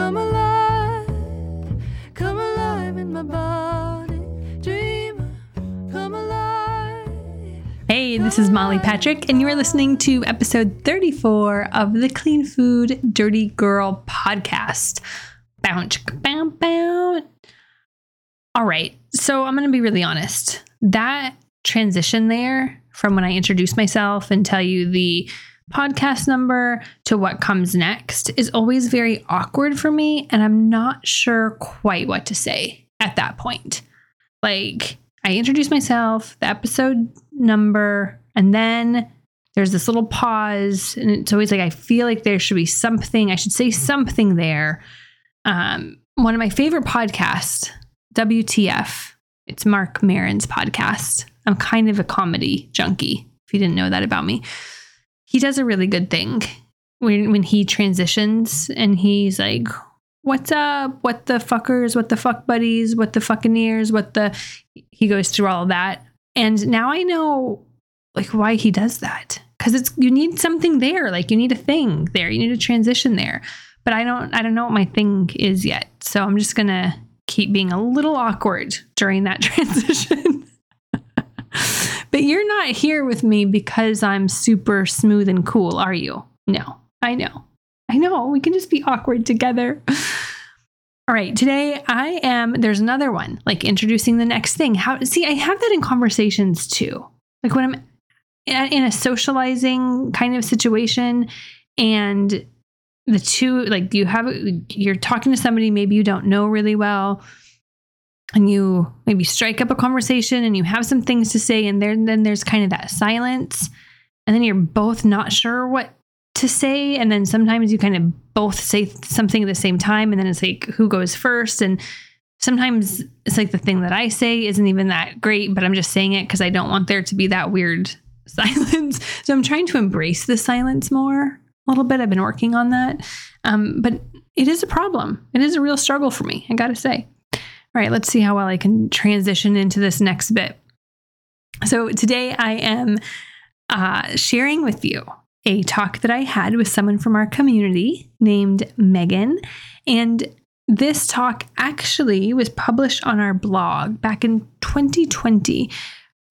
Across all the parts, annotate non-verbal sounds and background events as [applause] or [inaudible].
come alive, come alive in my body. Dreamer, come alive. Hey, this is Molly Patrick, and you are listening to episode 34 of the Clean Food Dirty Girl podcast. Bounce, bounce, bounce. All right, so I'm going to be really honest. That transition there from when I introduce myself and tell you the podcast number to what comes next is always very awkward for me, and I'm not sure quite what to say at that point. Like, I introduce myself, the episode number, and then there's this little pause, and it's always like I feel like there should be something, I should say something there. Um, one of my favorite podcasts, WTF, it's Marc Maron's podcast. I'm kind of a comedy junkie, if you didn't know that about me. He does a really good thing when when he transitions and he's like, What's up? What the fuckers? What the fuck buddies? What the fucking ears? What the he goes through all that. And now I know like why he does that. Cause it's you need something there. Like you need a thing there. You need a transition there. But I don't I don't know what my thing is yet. So I'm just gonna keep being a little awkward during that [laughs] transition. But you're not here with me because I'm super smooth and cool, are you? No, I know. I know. We can just be awkward together. [sighs] All right, today I am there's another one, like introducing the next thing. How see, I have that in conversations too. Like when I'm in a socializing kind of situation and the two like you have you're talking to somebody maybe you don't know really well and you maybe strike up a conversation and you have some things to say and then then there's kind of that silence. And then you're both not sure what to say. And then sometimes you kind of both say something at the same time. And then it's like who goes first? And sometimes it's like the thing that I say isn't even that great but I'm just saying it cuz I don't want there to be that weird [laughs] silence. So I'm trying to embrace the silence more a little bit. I've been working on that. Um, but it is a problem. It is a real struggle for me I got to say all right let's see how well I can transition into this next bit so today I am uh, sharing with you a talk that I had with someone from our community named Megan. And this talk actually was published on our blog back in 2020.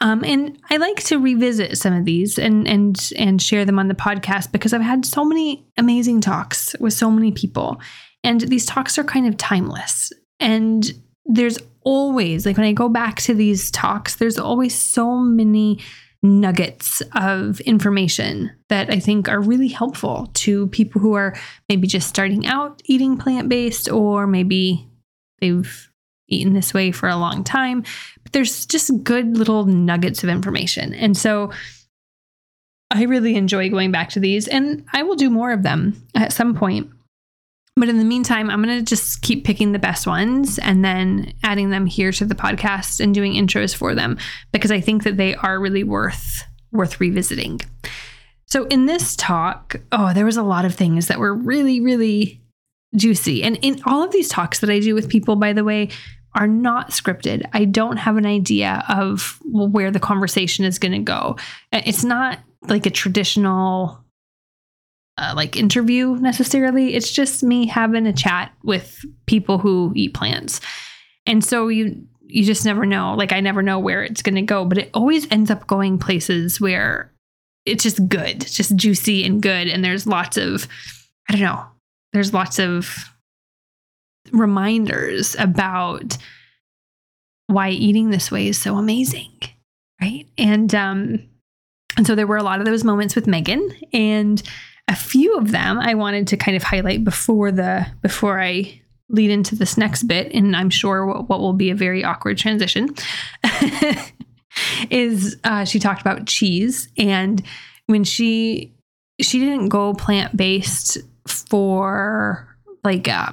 Um, and I like to revisit some of these and and and share them on the podcast because I've had so many amazing talks with so many people, and these talks are kind of timeless. And there's always like when I go back to these talks, there's always so many nuggets of information that I think are really helpful to people who are maybe just starting out eating plant based or maybe they've eaten this way for a long time. But there's just good little nuggets of information. And so I really enjoy going back to these and I will do more of them at some point. But in the meantime, I'm going to just keep picking the best ones and then adding them here to the podcast and doing intros for them because I think that they are really worth worth revisiting. So in this talk, oh, there was a lot of things that were really really juicy. And in all of these talks that I do with people by the way, are not scripted. I don't have an idea of where the conversation is going to go. It's not like a traditional uh, like interview necessarily. It's just me having a chat with people who eat plants. And so you you just never know. Like I never know where it's going to go, but it always ends up going places where it's just good, it's just juicy and good and there's lots of I don't know. There's lots of reminders about why eating this way is so amazing, right? And um and so there were a lot of those moments with Megan and a few of them I wanted to kind of highlight before the before I lead into this next bit, and I'm sure what, what will be a very awkward transition. [laughs] is uh, she talked about cheese and when she she didn't go plant based for like uh,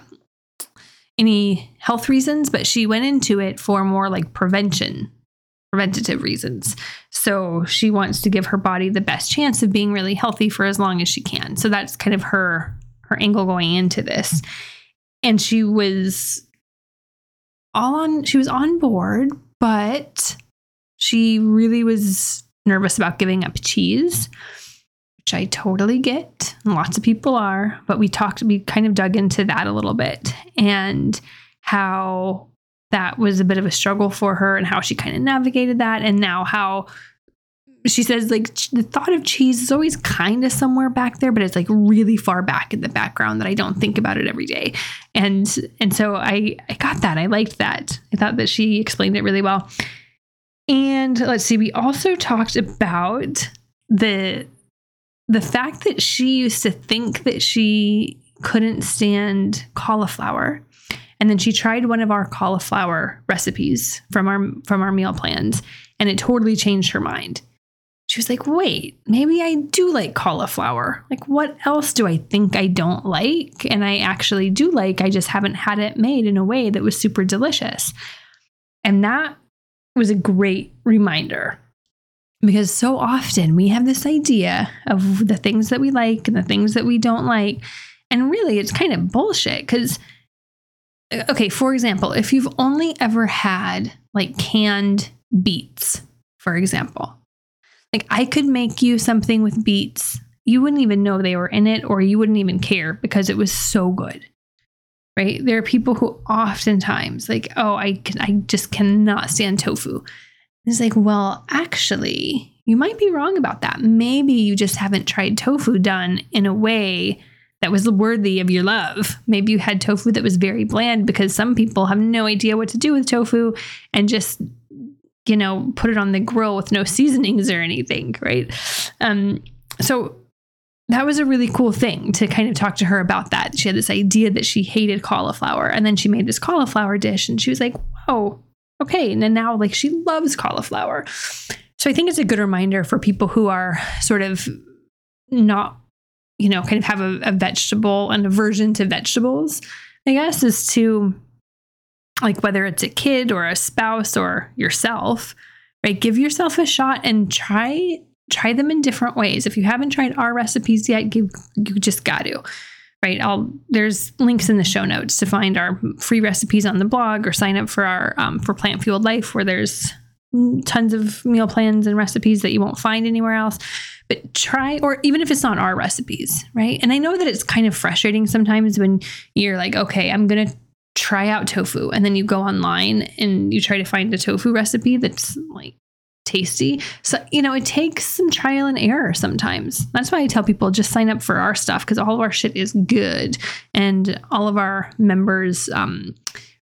any health reasons, but she went into it for more like prevention preventative reasons. So she wants to give her body the best chance of being really healthy for as long as she can. So that's kind of her her angle going into this. And she was all on she was on board, but she really was nervous about giving up cheese. which I totally get. Lots of people are, but we talked, we kind of dug into that a little bit and how that was a bit of a struggle for her and how she kind of navigated that. And now how she says, like, the thought of cheese is always kind of somewhere back there, but it's like really far back in the background that I don't think about it every day. And, and so I, I got that. I liked that. I thought that she explained it really well. And let's see, we also talked about the the fact that she used to think that she couldn't stand cauliflower and then she tried one of our cauliflower recipes from our from our meal plans and it totally changed her mind. She was like wait maybe i do like cauliflower. Like what else do i think i don't like? And i actually do like i just haven't had it made in a way that was super delicious. And that was a great reminder because so often we have this idea of the things that we like and the things that we don't like. And really, it's kind of bullshit because, Uh, okay, for example, if you've only ever had like canned beets, for example, like I could make you something with beets. You wouldn't even know they were in it, or you wouldn't even care because it was so good. Right? There are people who oftentimes like, oh, I can, I just cannot stand tofu. It's like, well, actually, you might be wrong about that. Maybe you just haven't tried tofu done in a way that was worthy of your love. Maybe you had tofu that was very bland because some people have no idea what to do with tofu and just, you know, put it on the grill with no [laughs] seasonings or anything, right? Um, so that was a really cool thing to kind of talk to her about that. She had this idea that she hated cauliflower, and then she made this cauliflower dish, and she was like, "Whoa, okay. And then now, like, she loves cauliflower. So I think it's a good reminder for people who are sort of not, you know, kind of have a, a vegetable, an aversion to vegetables, I guess, is to, like, whether it's a kid or a spouse or yourself, right? Give yourself a shot and try try them in different ways. If you haven't tried our recipes yet, you, you just got to right? I'll there's links in the show notes to find our free recipes on the blog or sign up for our um, for Plant Fueled Life, where there's tons of meal plans and recipes that you won't find anywhere else. But try, or even if it's not our recipes, right? And I know that it's kind of frustrating sometimes when you're like, okay, I'm gonna try out tofu, and then you go online and you try to find a tofu recipe that's like tasty. So, you know, it takes some trial and error sometimes. That's why I tell people just sign up for our stuff because all of our shit is good. And all of our members um,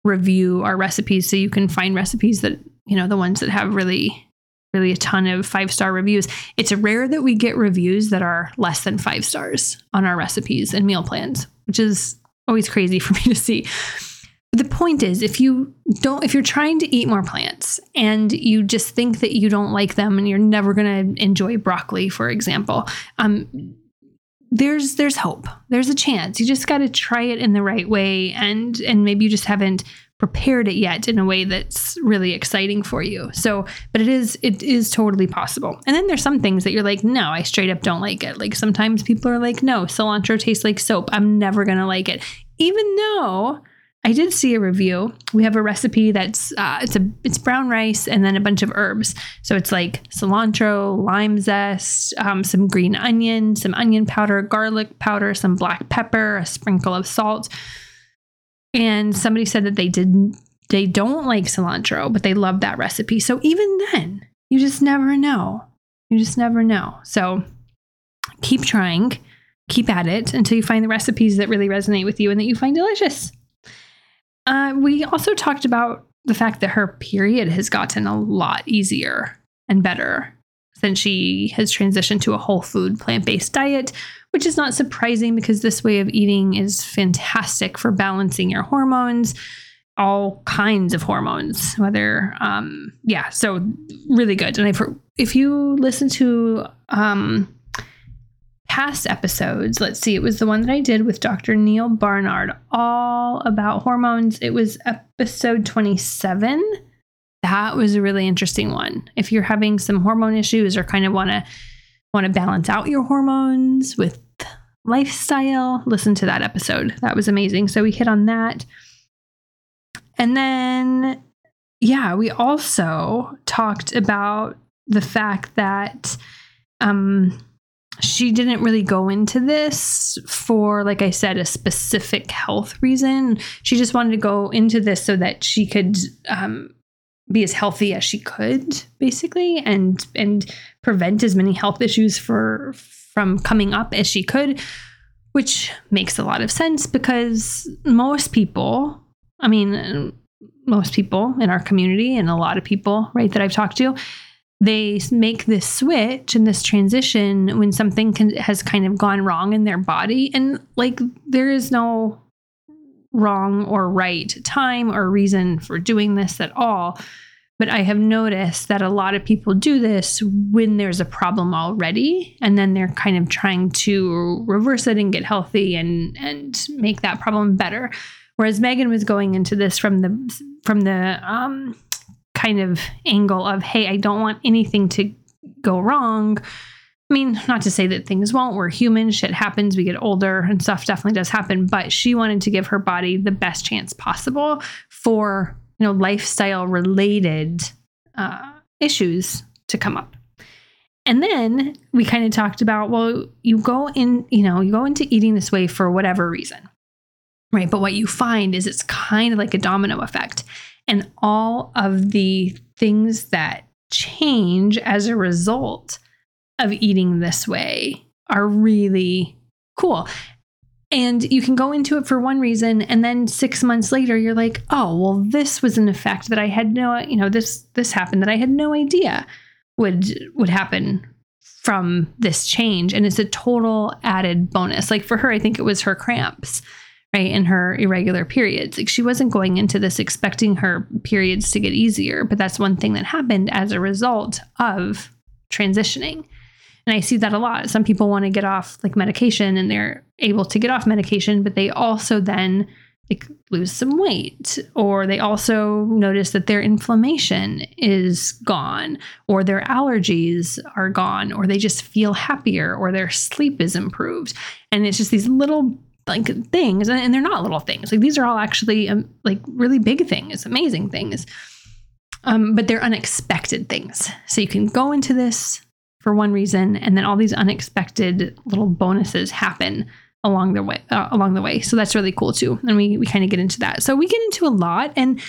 review our recipes so you can find recipes that, you know, the ones that have really, really a ton of five star reviews. It's rare that we get reviews that are less than five stars on our recipes and meal plans, which is always crazy [laughs] for me to see. The point is if you don't if you're trying to eat more plants and you just think that you don't like them and you're never going to enjoy broccoli for example um, there's there's hope. There's a chance. You just got to try it in the right way and and maybe you just haven't prepared it yet in a way that's really exciting for you so but it is it is totally possible and then there's some things that you're like no i straight up don't like it like sometimes people are like no cilantro tastes like soap i'm never gonna like it even though I did see a review. We have a recipe that's uh, it's a it's brown rice and then a bunch of herbs. So it's like cilantro, lime zest, um, some green onion, some onion powder, garlic powder, some black pepper, a sprinkle of salt. And somebody said that they didn't they don't like cilantro, but they love that recipe. So even then, you just never know. You just never know. So keep trying, keep at it until you find the recipes that really resonate with you and that you find delicious. Uh, we also talked about the fact that her period has gotten a lot easier and better since she has transitioned to a whole food plant based diet, which is not surprising because this way of eating is fantastic for balancing your hormones, all kinds of hormones, whether, um, yeah, so really good. And if, if you listen to, um, past episodes. Let's see, it was the one that I did with Dr. Neal Barnard, all about hormones. It was episode 27. That was a really interesting one. If you're having some hormone issues or kind of want to want to balance out your hormones with lifestyle, listen to that episode. That was amazing. So we hit on that. And then yeah, we also talked about the fact that um she didn't really go into this for, like I said, a specific health reason. She just wanted to go into this so that she could um, be as healthy as she could, basically, and and prevent as many health issues for from coming up as she could, which makes a lot of sense because most people, I mean, most people in our community and a lot of people, right, that I've talked to, they make this switch and this transition when something can, has kind of gone wrong in their body. And like, there is no wrong or right time or reason for doing this at all. But I have noticed that a lot of people do this when there's a problem already, and then they're kind of trying to reverse it and get healthy and and make that problem better. Whereas Megan was going into this from the from the um, kind of angle of, hey, I don't want anything to go wrong. I mean, not to say that things won't. We're human. Shit happens. We get older and stuff definitely does happen. But she wanted to give her body the best chance possible for, you know, lifestyle related uh, issues to come up. And then we kind of talked about, well, you go in, you know, you go into eating this way for whatever reason, right? But what you find is it's kind of like a domino effect. And all of the things that change as a result of eating this way are really cool. And you can go into it for one reason and then 6 months later you're like, "Oh, well this was an effect that I had no, you know, this this happened that I had no idea would would happen from this change and it's a total added bonus. Like for her, I think it was her cramps right in her irregular periods like she wasn't going into this expecting her periods to get easier but that's one thing that happened as a result of transitioning and i see that a lot. Some people want to get off like medication and they're able to get off medication but they also then like lose some weight or they also notice that their inflammation is gone or their allergies are gone or they just feel happier or their sleep is improved. And it's just these little like things and they're not little things. Like these are all actually um, like really big things amazing things. Um, but they're unexpected things. So you can go into this for one reason and then all these unexpected little bonuses happen along the way uh, along the way. So that's really cool too and we, we kind of get into that. So we get into a lot and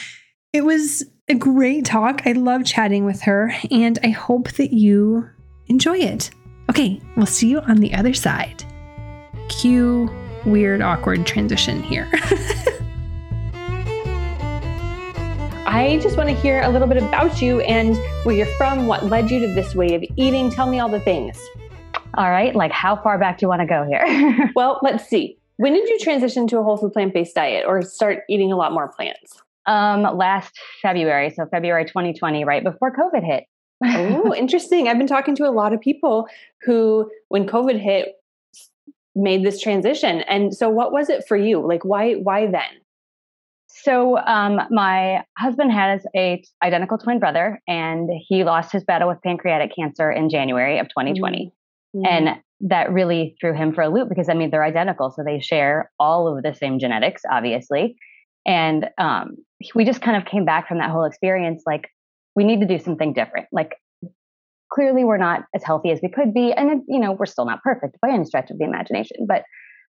it was a great talk. I love chatting with her and i hope that you enjoy it. Okay we'll see you on the other side. Cue weird, awkward transition here. [laughs] I just want to hear a little bit about you and where you're from, what led you to this way of eating. Tell me all the things. All right, like how far back do you want to go here? [laughs] well, let's see. When did you transition to a whole food plant based diet or start eating a lot more plants? Um, last February, so February 2020, right before COVID hit. oh, [laughs] interesting. I've been talking to a lot of people who, when COVID hit, made this transition. And so what was it for you? Like why why then? So um, my husband has a identical twin brother, and he lost his battle with pancreatic cancer in January of 2020, mm-hmm. and that really threw him for a loop because I mean they're identical, so they share all of the same genetics, obviously, and um, we just kind of came back from that whole experience like we need to do something different. Like clearly we're not as healthy as we could be and you know we're still not perfect by any stretch of the imagination but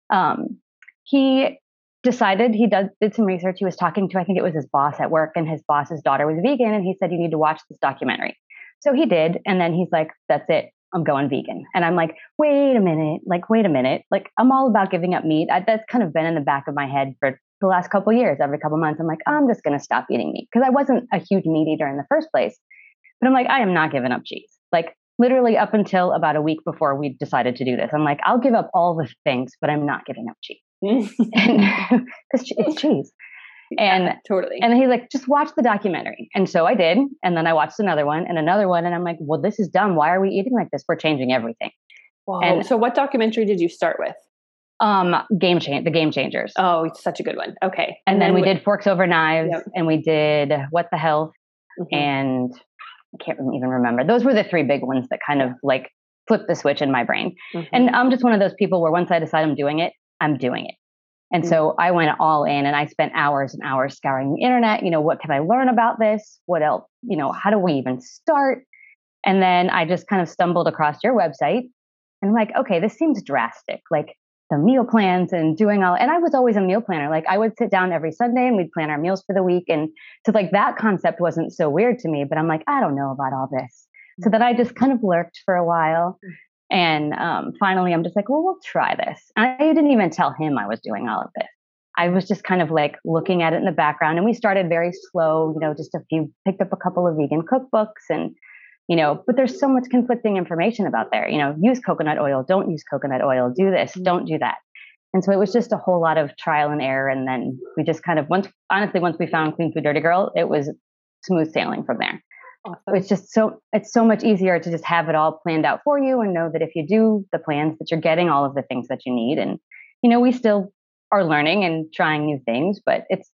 um, he decided he did, did some research he was talking to i think it was his boss at work and his boss's daughter was vegan and he said you need to watch this documentary. So he did and then he's like that's it. I'm going vegan. And i'm like wait a minute. Like wait a minute. Like i'm all about giving up meat. I, that's kind of been in the back of my head for the last couple years. Every couple months i'm like i'm just going to stop eating meat. Because i wasn't a huge meat eater in the first place but i'm like i am not giving up cheese. Like literally up until about a week before we decided to do this. I'm like, I'll give up all the things, but I'm not giving up cheese. [laughs] Because it's cheese. And yeah, totally. And he's like, just watch the documentary. And so I did. And then I watched another one and another one. And I'm like, well, this is dumb. Why are we eating like this? We're changing everything. Wow. And so what documentary did you start with? Um, game change, the game changers. Oh, it's such a good one. Okay. And, and then, then, we did forks over knives yep. and we did what the health mm-hmm. and I can't even remember. Those were the three big ones that kind of like flipped the switch in my brain. Mm-hmm. And I'm just one of those people where once I decide I'm doing it, I'm doing it. And mm-hmm. so I went all in and I spent hours and hours scouring the internet. You know, what can I learn about this? What else? You know, how do we even start? And then I just kind of stumbled across your website And I'm like, okay, this seems drastic. Like the meal plans and doing all, and I was always a meal planner. Like I would sit down every Sunday and we'd plan our meals for the week. And so like that concept wasn't so weird to me, but I'm like, I don't know about all this. So then I just kind of lurked for a while. And um, finally, I'm just like, well, we'll try this. And I didn't even tell him I was doing all of this. I was just kind of like looking at it in the background. And we started very slow, you know, just a few, picked up a couple of vegan cookbooks and, you know, but there's so much conflicting information about there. You know, use coconut oil, don't use coconut oil, do this, don't do that. And so it was just a whole lot of trial and error. And then we just kind of, once, honestly, once we found Clean Food Dirty Girl, it was smooth sailing from there. Awesome. It's just so it's so much easier to just have it all planned out for you and know that if you do the plans that you're getting all of the things that you need. And you know, we still are learning and trying new things, but it's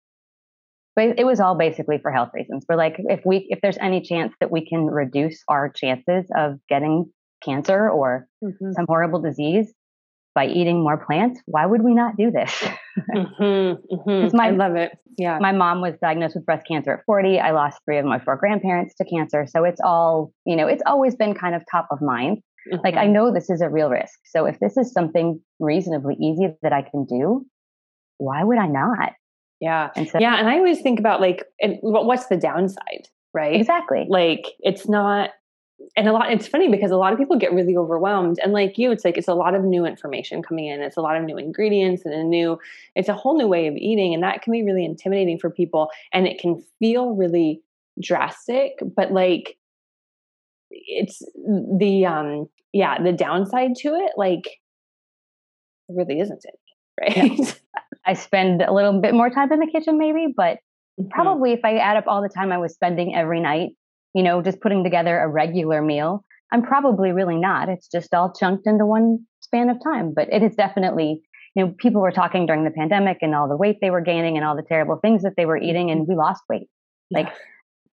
but it was all basically for health reasons. We're like, if we if there's any chance that we can reduce our chances of getting cancer or Mhm. some horrible disease by eating more plants, why would we not do this? [laughs] Mhm, mhm. My- I love it. Yeah. my mom was diagnosed with breast cancer at 40 i lost three of my four grandparents to cancer so it's all you know it's always been kind of top of mind like i Mhm. know this is a real risk so if this is something reasonably easy that i can do why would i not yeah. and so Yeah. And I always think about like, and what's the downside, right? exactly Like, it's not, and a lot, it's funny because a lot of people get really overwhelmed. And like you, it's like, it's a lot of new information coming in. It's a lot of new ingredients and a new, it's a whole new way of eating. And that can be really intimidating for people. And it can feel really drastic, but like, it's the, um, yeah, the downside to it, like, there really isn't any, [laughs] right? i spend a little bit more time in the kitchen maybe but Mhm. probably if i add up all the time i was spending every night you know just putting together a regular meal i'm probably really not it's just all chunked into one span of time but it is definitely you know people were talking during the pandemic and all the weight they were gaining and all the terrible things that they were eating and we lost weight like Yeah.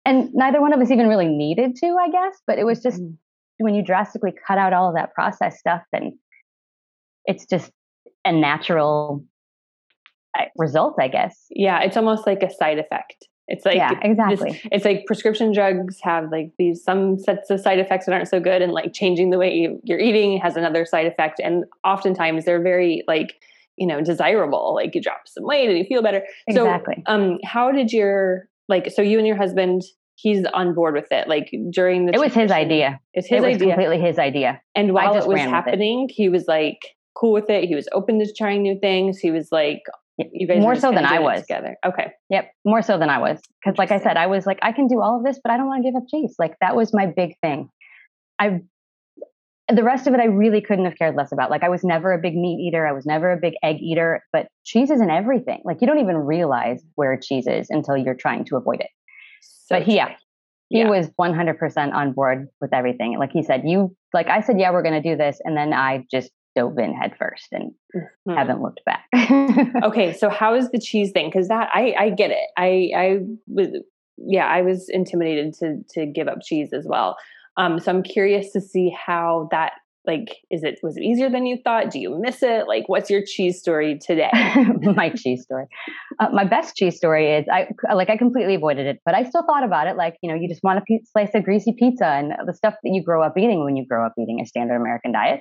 and neither one of us even really needed to i guess but it was just Mhm. when you drastically cut out all of that processed stuff then it's just a natural result i guess yeah, it's almost like a side effect. It's like yeah this- exactly it's like prescription drugs have like these some sets of side effects that aren't so good, and like changing the way you, you're eating has another side effect. And oftentimes they're very like you know desirable. Like you drop some weight and you feel better. exactly So, um, how did your like? So you and your husband, he's on board with it. Like during the it was his idea It's his it was idea. completely his idea And while it was with it. happening, he was like cool with it. He was open to trying new things. He was like, you guys more so than I was. together. Okay. Yep, more so than I was. Because, like I said, I was like, I can do all of this, but I don't want to give up cheese. Like that was my big thing. I, the rest of it, I really couldn't have cared less about. Like I was never a big meat eater. I was never a big egg eater. But cheese is in everything. Like you don't even realize where cheese is until you're trying to avoid it. So But he, yeah, he Yeah. was 100% on board with everything. Like he said, you like I said, yeah, we're going to do this, and then I just dove in head first and Mhm. haven't looked back. okay [laughs] so how is the cheese thing because that i i get it i i was yeah i was intimidated to to give up cheese as well um so i'm curious to see how that like is it was it easier than you thought do you miss it like what's your cheese story today [laughs] my [laughs] cheese story. Uh, my best cheese story is I like I completely avoided it, but I still thought about it. Like you know, you just want a pe- slice of greasy pizza and the stuff that you grow up eating when you grow up eating a standard American diet.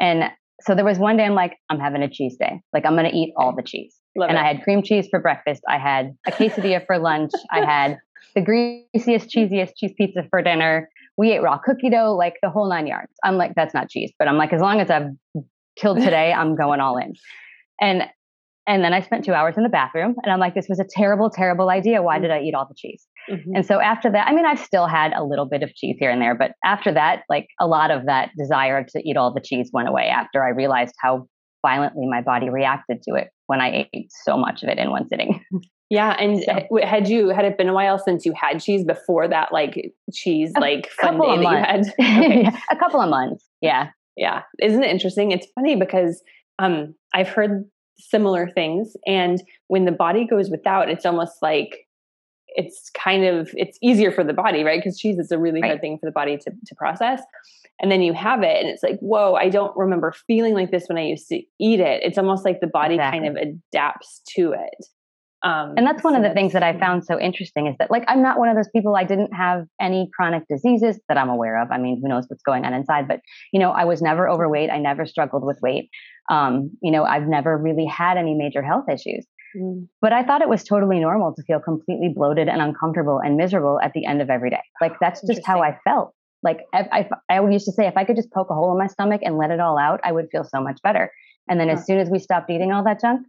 And so there was one day I'm like, I'm having a cheese day. Like I'm going to eat all the cheese. Love and it. I had cream cheese for breakfast. I had a quesadilla for lunch. I had the greasiest, cheesiest cheese pizza for dinner. We ate raw cookie dough, like the whole nine yards. I'm like, that's not cheese, but I'm like, as long as I've killed [laughs] today, I'm going all in. And and then I spent two hours in the bathroom, and I'm like, this was a terrible, terrible idea. Why mm. did I eat all the cheese? Mhm. And so after that, I mean, I've still had a little bit of cheese here and there, but after that, like a lot of that desire to eat all the cheese went away after I realized how violently my body reacted to it when I ate so much of it in one sitting. [laughs] yeah and So- had you had it been a while since you had cheese before that like cheese A like fun day that you had [laughs] [laughs] okay a couple of months. Yeah. yeah isn't it interesting it's funny because um i've heard similar things and when the body goes without it's almost like it's kind of it's easier for the body right because cheese is a really hard thing for the body to, to process and then you have it and it's like whoa i don't remember feeling like this when i used to eat it it's almost like the body kind of adapts to it Um, and that's one so of the things that I found so interesting is that, like, I'm not one of those people, I didn't have any chronic diseases that I'm aware of. I mean, who knows what's going on inside, but, you know, I was never overweight. I never struggled with weight. Um, you know, I've never really had any major health issues. Mm. But I thought it was totally normal to feel completely bloated and uncomfortable and miserable at the end of every day. Like, that's just how I felt. Like, I, I, I used to say, if I could just poke a hole in my stomach and let it all out, I would feel so much better. And then Huh. as soon as we stopped eating all that junk,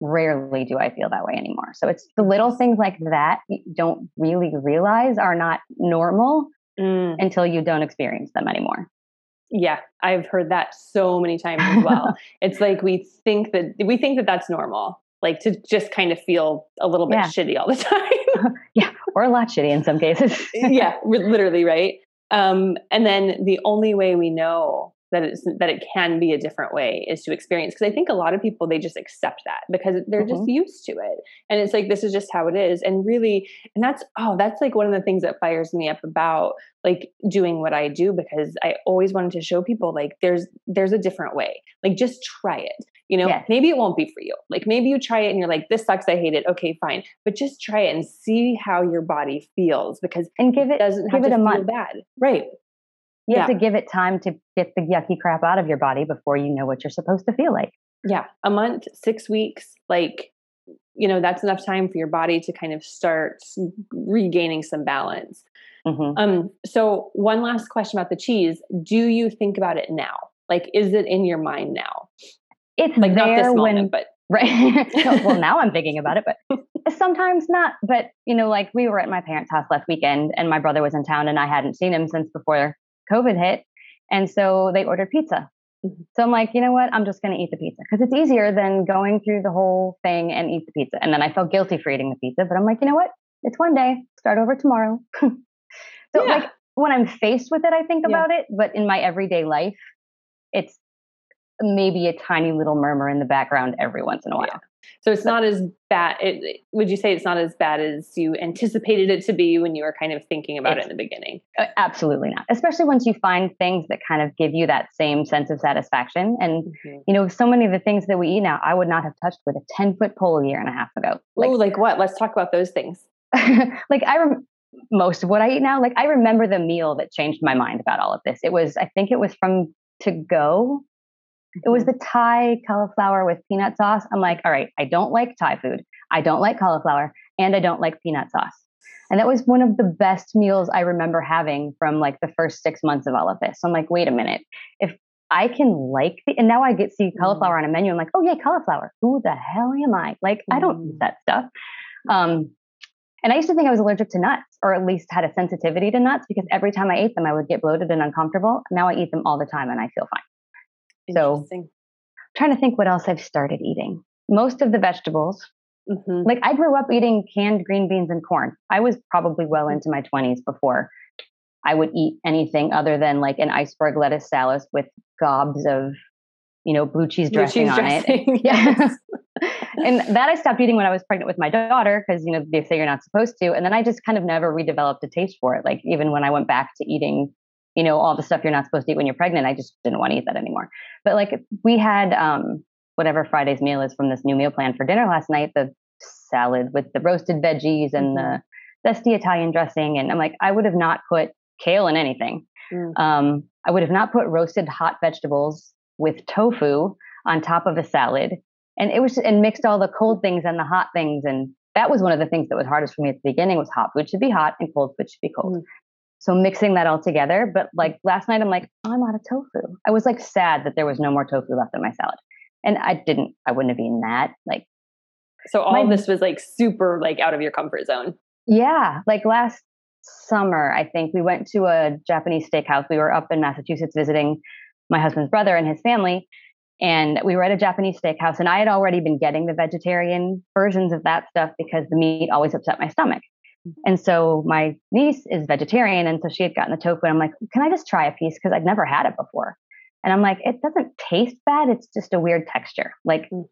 rarely do I feel that way anymore. So it's the little things like that you don't really realize are not normal Mm. until you don't experience them anymore. Yeah, I've heard that so many times as well. [laughs] it's like we think that we think that that's normal, like to just kind of feel a little bit Yeah. shitty all the [laughs] time. [laughs] yeah, or a lot shitty in some cases. yeah, [laughs] literally, right? Um, and then the only way we know that it's that it can be a different way is to experience because I think a lot of people they just accept that because they're just mm-hmm. used to it. And it's like this is just how it is. And really and that's oh that's like one of the things that fires me up about like doing what I do because I always wanted to show people like there's there's a different way. Like just try it. You know Yes. maybe it won't be for you. Like maybe you try it and you're like this sucks. I hate it. Okay fine. But just try it and see how your body feels because and give it doesn't have give to it a feel month. bad. Right You have Yeah. to give it time to get the yucky crap out of your body before you know what you're supposed to feel like. yeah a month six weeks like you know that's enough time for your body to kind of start regaining some balance hmm um so one last question about the cheese do you think about it now like is it in your mind now It's like there not this when but [laughs] Right. No, well, now I'm thinking about it, but [laughs] sometimes not. But, you know, like we were at my parents' house last weekend and my brother was in town and I hadn't seen him since before COVID hit. And so they ordered pizza. Mhm. So I'm like, you know what? I'm just going to eat the pizza because it's easier than going through the whole thing and eat the pizza. And then I felt guilty for eating the pizza, but I'm like, you know what? It's one day. Start over tomorrow. [laughs] so, Yeah. like, when I'm faced with it, I think Yeah. about it. But in my everyday life, it's maybe a tiny little murmur in the background every once in a while. Yeah. So it's not as bad it, would you say it's not as bad as you anticipated it to be when you were kind of thinking about It's- it in the beginning Uh, absolutely not. Especially once you find things that kind of give you that same sense of satisfaction. And, you know, so many of the things that we eat now, I would not have touched with a 10 foot pole a year and a half ago. like, Like, like what let's talk about those things [laughs] like I, rem- most of what I eat now, like I remember the meal that changed my mind about all of this. It was, I think it was from to go. It was the Thai cauliflower with peanut sauce. I'm like, all right, I don't like Thai food. I don't like cauliflower and I don't like peanut sauce. And that was one of the best meals I remember having from like the first six months of all of this. So I'm like, wait a minute. If I can like the, and now I get see cauliflower on a menu. I'm like, oh yeah, cauliflower. Who the hell am I? Like, I don't eat Mm. that stuff. Um, and I used to think I was allergic to nuts, or at least had a sensitivity to nuts, because every time I ate them, I would get bloated and uncomfortable. Now I eat them all the time, and I feel fine. So- Interesting. trying to think what else I've started eating. Most of the vegetables, Mhm. like I grew up eating canned green beans and corn. I was probably well into my 20s before I would eat anything other than like an iceberg lettuce salad with gobs of, you know, blue cheese Blue dressing on it. dressing, [laughs] Yeah. yes. and that I stopped eating when I was pregnant with my daughter because, you know, they say you're not supposed to. And then I just kind of never redeveloped a taste for it. Like even when I went back to eating, you know, all the stuff you're not supposed to eat when you're pregnant, I just didn't want to eat that anymore. But like we had um, whatever Friday's meal is from this new meal plan for dinner last night, the salad with the roasted veggies and the zesty Italian dressing. And I'm like, I would have not put kale in anything. Mm. Um, I would have not put roasted hot vegetables with tofu on top of a salad. And it was and mixed all the cold things and the hot things. And that was one of the things that was hardest for me at the beginning was hot food should be hot and cold food should be cold. Mm. So mixing that all together. But like last night, I'm like, oh, I'm out of tofu. I was like sad that there was no more tofu left in my salad. And I didn't, I wouldn't have eaten that. Like, So all My- this was like super like out of your comfort zone. yeah, like last summer, I think we went to a Japanese steakhouse. We were up in Massachusetts visiting my husband's brother and his family. And we were at a Japanese steakhouse, and I had already been getting the vegetarian versions of that stuff because the meat always upset my stomach. And so my niece is vegetarian, and so she had gotten the tofu. And I'm like, can I just try a piece? Because I'd never had it before. And I'm like, it doesn't taste bad. It's just a weird texture. Like, Mm.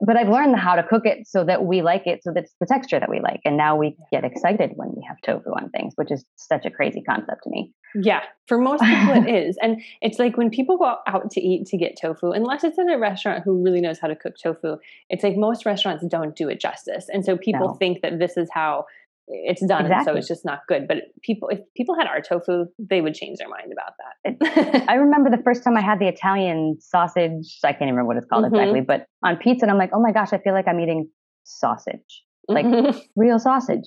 but I've learned how to cook it so that we like it, so that's the texture that we like. And now we get excited when we have tofu on things, which is such a crazy concept to me. Yeah, for most people it is. And it's like when people go out to eat to get tofu, unless it's at a restaurant who really knows how to cook tofu, it's like most restaurants don't do it justice. And so people No. think that this is how it's done and so it's just not good. But people if people had our tofu, they would change their mind about that. I remember the first time I had the Italian sausage, I can't even remember what it's called Mhm. exactly, but on pizza, and I'm like, oh my gosh, I feel like I'm eating sausage, like Mhm. real sausage.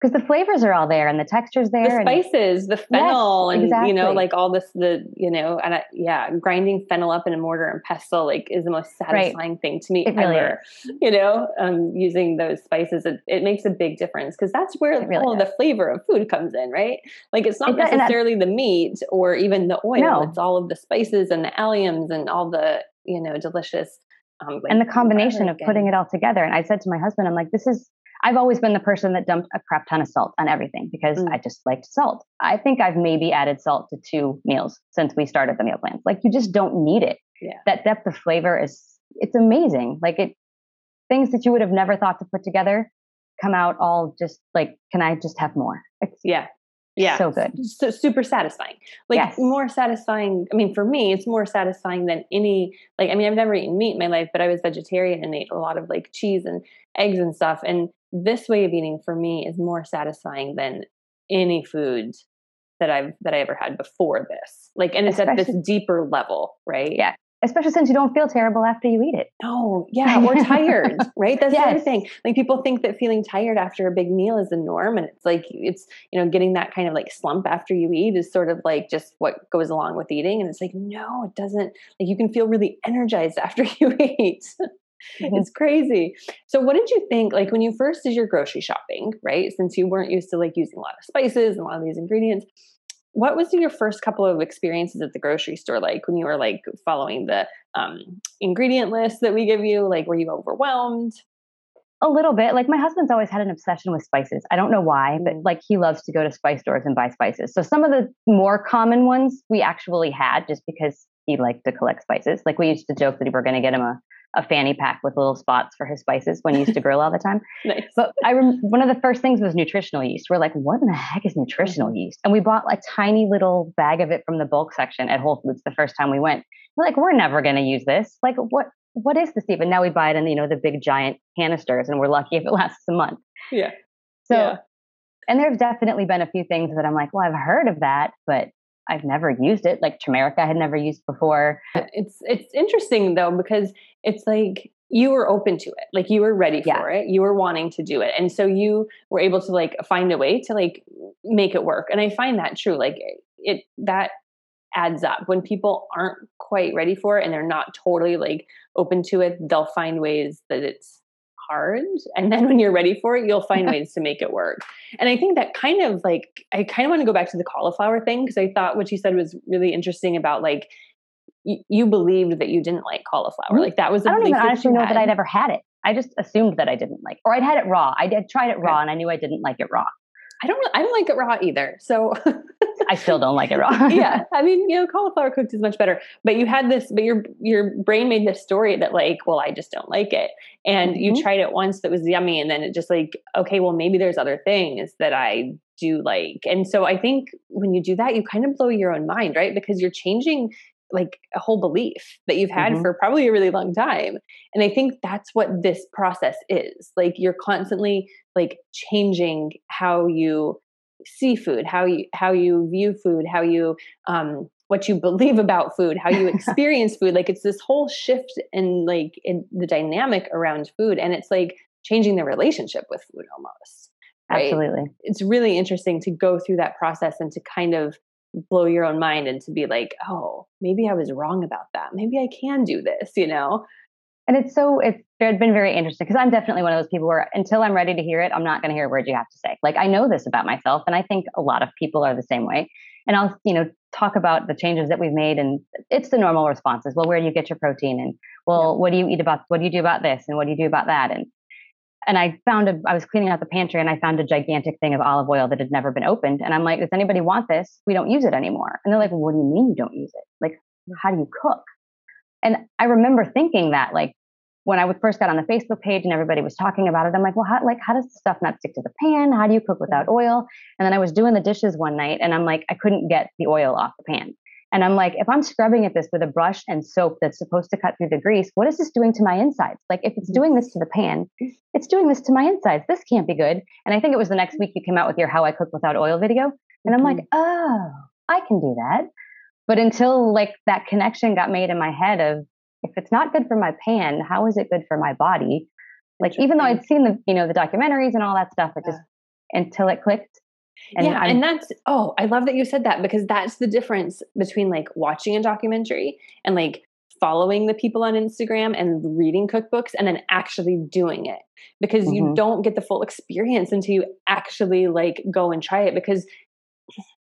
Because the flavors are all there and the texture's there. the and- spices, the fennel, and you know, like all this, the you know, and I, yeah, grinding fennel up in a mortar and pestle like is the most satisfying thing to me It really ever. You know, um, using those spices, it, it makes a big difference because that's where really all the flavor of food comes in, right? Like it's not It does, necessarily the meat or even the oil; No. it's all of the spices and the alliums and all the you know delicious. Um, and the combination of putting it all together. And I said to my husband, I'm like, this is, I've always been the person that dumped a crap ton of salt on everything because Mm. I just liked salt. I think I've maybe added salt to two meals since we started the meal plans. Like you just don't need it. Yeah. That depth of flavor is, it's amazing. Like it, things that you would have never thought to put together come out all just like, can I just have more? It's Yeah. Yeah. so good. So super satisfying. Like Yes. more satisfying. I mean, for me, it's more satisfying than any like I mean, I've never eaten meat in my life, but I was vegetarian and ate a lot of like cheese and eggs and stuff. And this way of eating for me is more satisfying than any food that I've that I ever had before this. Like and it's at this deeper level, right? Yeah. Especially since you don't feel terrible after you eat it. No, yeah, we're tired, [laughs] right? That's the other thing. Like people think that feeling tired after a big meal is the norm, and it's like it's you know getting that kind of like slump after you eat is sort of like just what goes along with eating, and it's like no, it doesn't. Like you can feel really energized [laughs] after you eat. Mhm. it's crazy. So, what did you think? Like when you first did your grocery shopping, right? Since you weren't used to like using a lot of spices and a lot of these ingredients, what was your first couple of experiences at the grocery store like when you were like following the um, ingredient list that we give you? Like, were you overwhelmed? A little bit. Like my husband's always had an obsession with spices. I don't know why, but Mm. like he loves to go to spice stores and buy spices. So some of the more common ones we actually had just because he liked to collect spices. Like we used to joke that we were going to get him a, a fanny pack with little spots for his spices when he used to grill all the time. [laughs] Nice. But I rem- one of the first things was nutritional yeast. We're like, what in the heck is nutritional mm-hmm. yeast? And we bought a tiny little bag of it from the bulk section at Whole Foods the first time we went. We're like, we're never going to use this. Like, what? What is this even? Now we buy it in you know the big giant canisters, and we're lucky if it [laughs] lasts a month. Yeah. So, Yeah. and there's definitely been a few things that I'm like, well, I've heard of that, but I've never used it. Like turmeric, I had never used before. Uh, it's it's interesting though because it's like you were open to it, like you were ready Yeah. for it, you were wanting to do it, and so you were able to like find a way to like make it work. And I find that true. Like it that adds up when people aren't quite ready for it and they're not totally like open to it. They'll find ways that it's hard, and then when you're ready for it, you'll find [laughs] ways to make it work. And I think that kind of like I kind of want to go back to the cauliflower thing because I thought what you said was really interesting about like you, you believed that you didn't like cauliflower. Mhm. Like that was I don't even honestly know that. I'd ever had it. I just assumed that I didn't like, or I'd had it raw. I did tried it Okay. raw, and I knew I didn't like it raw. I don't. I don't like it raw either. So I still don't like it raw. [laughs] yeah, I mean, you know, cauliflower cooked is much better. But you had this, but your your brain made this story that like, well, I just don't like it, and you Mhm. tried it once that was yummy, and then it just like, okay, well, maybe there's other things that I do like, and so I think when you do that, you kind of blow your own mind, right? Because you're changing like a whole belief that you've had Mhm. for probably a really long time and i think that's what this process is like you're constantly like changing how you see food how you how you view food how you um what you believe about food how you [laughs] experience food like it's this whole shift in like in the dynamic around food and it's like changing the relationship with food almost right? Absolutely. it's really interesting to go through that process and to kind of blow your own mind and to be like oh maybe i was wrong about that maybe i can do this you know And it's so it's been very interesting because I'm definitely one of those people where until I'm ready to hear it, I'm not going to hear a word you have to say. Like I know this about myself, and I think a lot of people are the same way. And I'll you know talk about the changes that we've made, and it's the normal responses. Well, where do you get your protein? And well, what do you eat about? What do you do about this? And what do you do about that? And and I found a, I was cleaning out the pantry and I found a gigantic thing of olive oil that had never been opened. And I'm like, does anybody want this? We don't use it anymore. And they're like, well, what do you mean you don't use it? Like, mm. how do you cook? And I remember thinking that, like, when I first got on the Facebook page and everybody was talking about it, I'm like, well, how, like, how does the stuff not stick to the pan? How do you cook mm. without oil? And then I was doing the dishes one night and I'm like, I couldn't get the oil off the pan. And I'm like, if I'm scrubbing at this with a brush and soap that's supposed to cut through the grease, what is this doing to my insides? Like, if it's doing this to the pan, it's doing this to my insides. This can't be good. And I think it was the next week you came out with your How I Cook Without Oil video. And I'm like, Mm-hmm. oh, I can do that. But until like that connection got made in my head of if it's not good for my pan, how is it good for my body? Like even though I'd seen the you know the documentaries and all that stuff, it just until it clicked. And yeah, I'm- and that's oh, I love that you said that because that's the difference between like watching a documentary and like following the people on Instagram and reading cookbooks and then actually doing it because you Mhm. don't get the full experience until you actually like go and try it because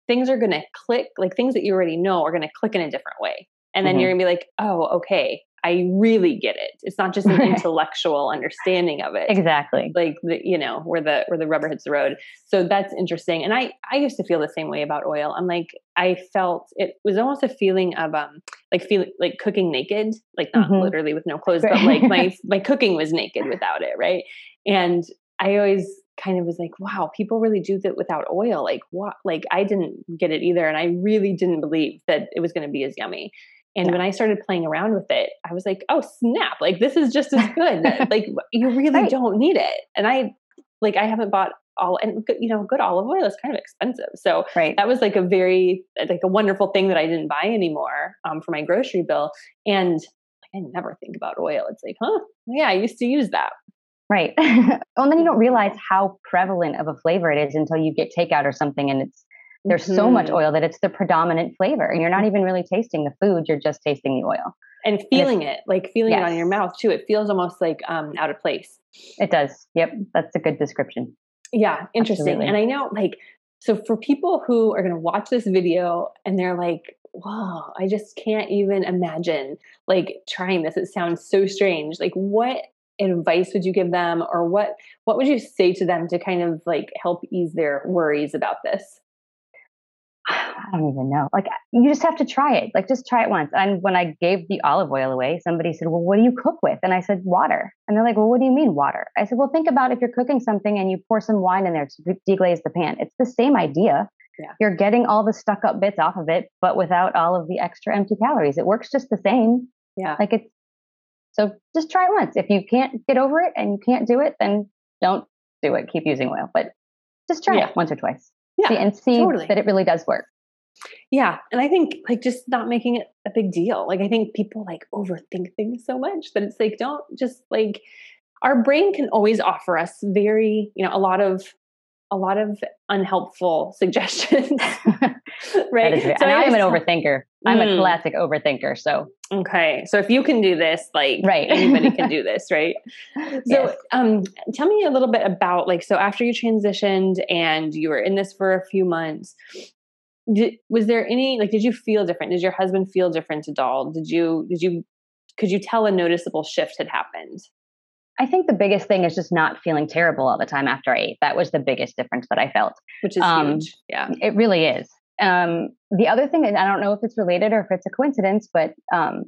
things are going to click like things that you already know are going to click in a different way and then Mhm. you're going to be like oh okay i really get it. It's not just an [laughs] intellectual understanding of it. Exactly. like the you know where the where the rubber hits the road. So that's interesting. And i i used to feel the same way about oil. I'm like i felt it was almost a feeling of um like feeling like cooking naked like not Mhm. literally with no clothes but like my [laughs] my cooking was naked without it right? And i always kind of was like wow people really do that without oil. Like what like i didn't get it either and i really didn't believe that it was going to be as yummy and Yeah. when I started playing around with it, I was like, oh, snap. Like, this is just as good. [laughs] like, you really Right. don't need it. And I, like, I haven't bought all, and you know, good olive oil is kind of expensive. So Right. that was like a very, like, a wonderful thing that I didn't buy anymore um, for my grocery bill. And I never think about oil. It's like, huh? Yeah, I used to use that. Right. [laughs] well, and then you don't realize how prevalent of a flavor it is until you get takeout or something and it's there's so much Mhm. oil that it's the predominant flavor and you're not even really tasting the food, you're just tasting the oil. And feeling it, like feeling it on your mouth too. It feels almost like um, out of place. It does. Yep, that's a good description. Yeah, interesting. Absolutely. And I know, like, so for people who are going to watch this video and they're like, wow, I just can't even imagine like trying this. It sounds so strange. Like, what advice would you give them or what what would you say to them to kind of like help ease their worries about this I don't even know. Like you just have to try it. Like just try it once. And when I gave the olive oil away, somebody said, "Well, what do you cook with?" And I said, "Water." And they're like, "Well, what do you mean water?" I said, "Well, think about if you're cooking something and you pour some wine in there to deglaze the pan. It's the same idea. Yeah. You're getting all the stuck up bits off of it, but without all of the extra empty calories. It works just the same. yeah Like it's so just try it once. If you can't get over it and you can't do it, then don't do it. Keep using oil, but just try Yeah. it once or twice. yeah See, and see totally. that it really does work. Yeah and i think like just not making it a big deal like i think people like overthink things so much that it's like don't just like our brain can always offer us very you know a lot of a lot of unhelpful [laughs] suggestions [laughs] right That is very- So and I am an overthinker. I'm Mm. a classic overthinker. So okay so if you can do this like Right. anybody can [laughs] do this right so Yes. um tell me a little bit about like so after you transitioned and you were in this for a few months did, was there any like did you feel different did your husband feel different at all did you did you could you tell a noticeable shift had happened I think the biggest thing is just not feeling terrible all the time after I ate. That was the biggest difference that I felt. which is Um, huge yeah It really is. Um, the other thing, and I don't know if it's related or if it's a coincidence, but um,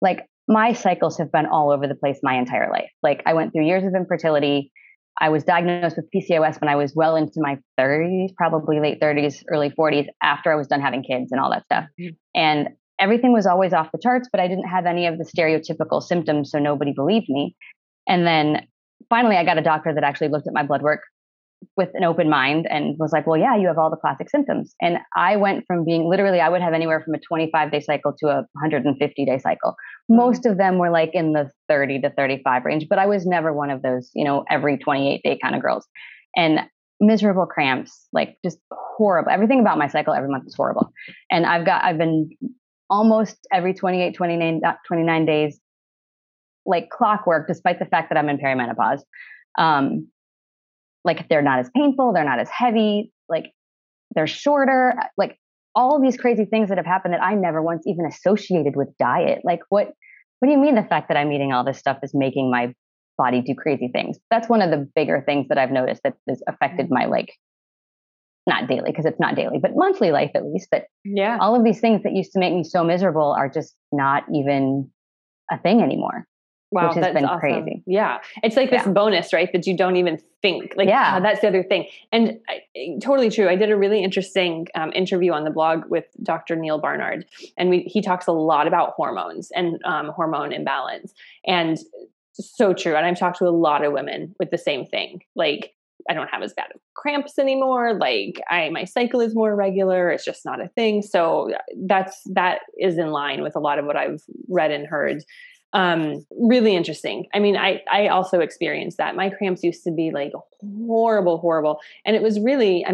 like my cycles have been all over the place my entire life. Like I went through years of infertility. I was diagnosed with PCOS when I was well into my 30s, probably late 30s, early 40s, after I was done having kids and all that stuff. Mhm. And everything was always off the charts, but I didn't have any of the stereotypical symptoms, so nobody believed me. And then finally, I got a doctor that actually looked at my blood work with an open mind and was like, well, yeah, you have all the classic symptoms. And I went from being literally, I would have anywhere from a 25 day cycle to a 150 day cycle. Most of them were like in the 30 to 35 range, but I was never one of those, you know, every 28 day kind of girls. And miserable cramps, like just horrible. Everything about my cycle every month is horrible. And I've got, I've been almost every 28, 29, uh, 29 days, like clockwork, despite the fact that I'm in perimenopause. Um, like they're not as painful, they're not as heavy, like they're shorter, uh, like all these crazy things that have happened that I never once even associated with diet. Like what what do you mean the fact that I'm eating all this stuff is making my body do crazy things? That's one of the bigger things that I've noticed that has affected mm-hmm. my like not daily because it's not daily, but monthly life at least that yeah all of these things that used to make me so miserable are just not even a thing anymore. Wow, which has that's been awesome. crazy. Yeah, it's like this bonus, right? That you don't even think. Like, Yeah. yeah, that's the other thing, and I, totally true. I did a really interesting um, interview on the blog with Dr. Neal Barnard, and we, he talks a lot about hormones and um, hormone imbalance, and so true. And I've talked to a lot of women with the same thing, like. I don't have as bad of cramps anymore. Like I, my cycle is more regular. It's just not a thing. So that's that is in line with a lot of what I've read and heard um really interesting. I mean i i also experienced that. My cramps used to be like horrible horrible. And it was really i mean